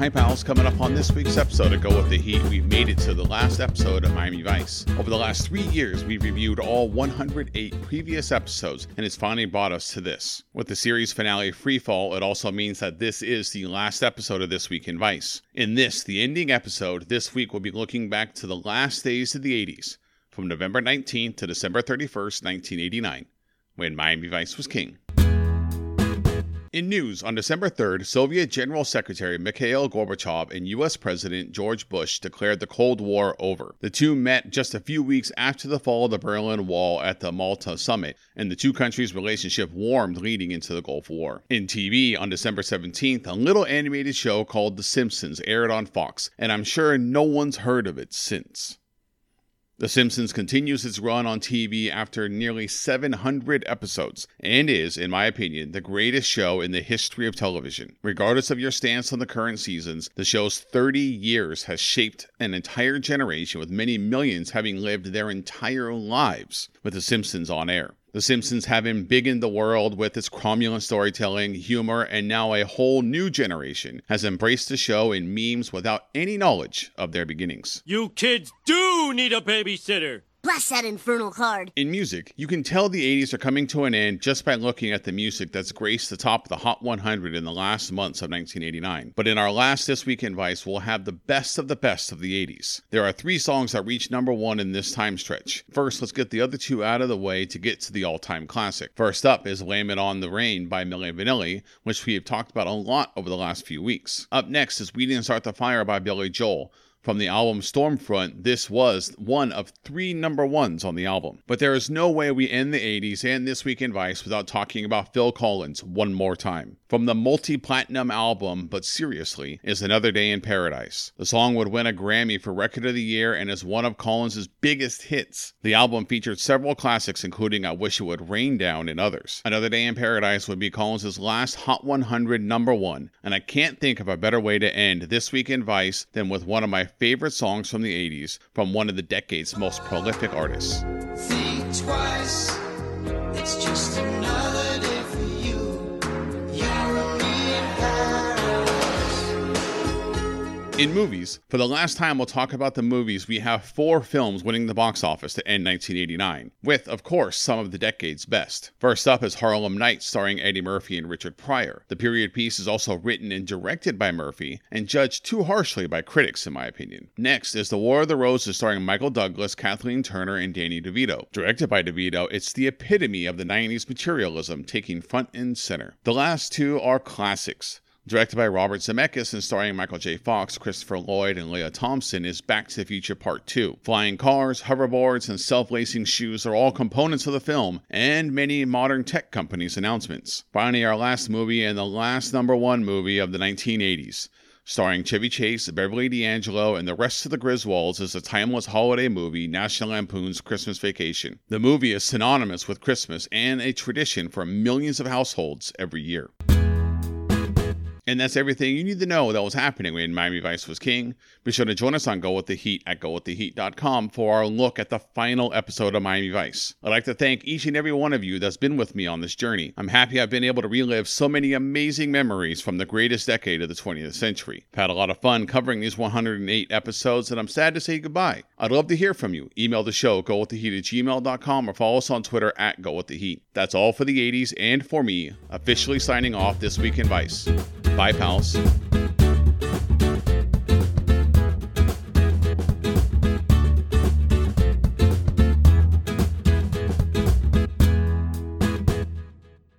Hi, pals. Coming up on this week's episode of Go With The Heat, we've made it to the last episode of Miami Vice. Over the last three years, we've reviewed all 108 previous episodes, and it's finally brought us to this. With the series finale Freefall, it also means that this is the last episode of This Week in Vice. In this, the ending episode, this week we'll be looking back to the last days of the 80s, from November 19th to December 31st, 1989, when Miami Vice was king. In news, on December 3rd, Soviet General Secretary Mikhail Gorbachev and U.S. President George Bush declared the Cold War over. The two met just a few weeks after the fall of the Berlin Wall at the Malta summit, and the two countries' relationship warmed leading into the Gulf War. In TV, on December 17th, a little animated show called The Simpsons aired on Fox, and I'm sure no one's heard of it since. The Simpsons continues its run on TV after nearly 700 episodes and is, in my opinion, the greatest show in the history of television. Regardless of your stance on the current seasons, the show's 30 years has shaped an entire generation with many millions having lived their entire lives with The Simpsons on air. The Simpsons have embiggened the world with its cromulent storytelling, humor, and now a whole new generation has embraced the show in memes without any knowledge of their beginnings. You kids do need a babysitter. That infernal card. In music, you can tell the 80s are coming to an end just by looking at the music that's graced the top of the Hot 100 in the last months of 1989. But in our last This Week in Vice, we'll have the best of the best of the 80s. There are three songs that reached number one in this time stretch. First, let's get the other two out of the way to get to the all time classic. First up is Blame It On the Rain by Milli Vanilli, which we have talked about a lot over the last few weeks. Up next is We Didn't Start the Fire by Billy Joel. From the album Storm Front, this was one of three number ones on the album. But there is no way we end the 80s and This Week in Vice without talking about Phil Collins one more time. From the multi platinum album, but seriously, is Another Day in Paradise. The song would win a Grammy for Record of the Year and is one of Collins' biggest hits. The album featured several classics, including I Wish It Would Rain Down and others. Another Day in Paradise would be Collins' last Hot 100 number one, and I can't think of a better way to end This Week in Vice than with one of my favorite songs from the 80s from one of the decade's most prolific artists. In movies, for the last time, we'll talk about the movies. We have four films winning the box office to end 1989, with, of course, some of the decade's best. First up is Harlem Nights, starring Eddie Murphy and Richard Pryor. The period piece is also written and directed by Murphy and judged too harshly by critics, in my opinion. Next is The War of the Roses, starring Michael Douglas, Kathleen Turner, and Danny DeVito. Directed by DeVito, it's the epitome of the 90s materialism taking front and center. The last two are classics. Directed by Robert Zemeckis and starring Michael J. Fox, Christopher Lloyd, and Lea Thompson, is Back to the Future Part 2. Flying cars, hoverboards, and self lacing shoes are all components of the film, and many modern tech companies' announcements. Finally, our last movie and the last number one movie of the 1980s. Starring Chevy Chase, Beverly D'Angelo, and the rest of the Griswolds is a timeless holiday movie, National Lampoon's Christmas Vacation. The movie is synonymous with Christmas and a tradition for millions of households every year. And that's everything you need to know that was happening when Miami Vice was king. Be sure to join us on Go With The Heat at GoWithTheHeat.com for our look at the final episode of Miami Vice. I'd like to thank each and every one of you that's been with me on this journey. I'm happy I've been able to relive so many amazing memories from the greatest decade of the 20th century. I've had a lot of fun covering these 108 episodes, and I'm sad to say goodbye. I'd love to hear from you. Email the show, gowiththeheat at gmail.com, or follow us on Twitter at GoWithTheHeat. That's all for the 80s and for me, officially signing off this week in Vice. Bye, pals.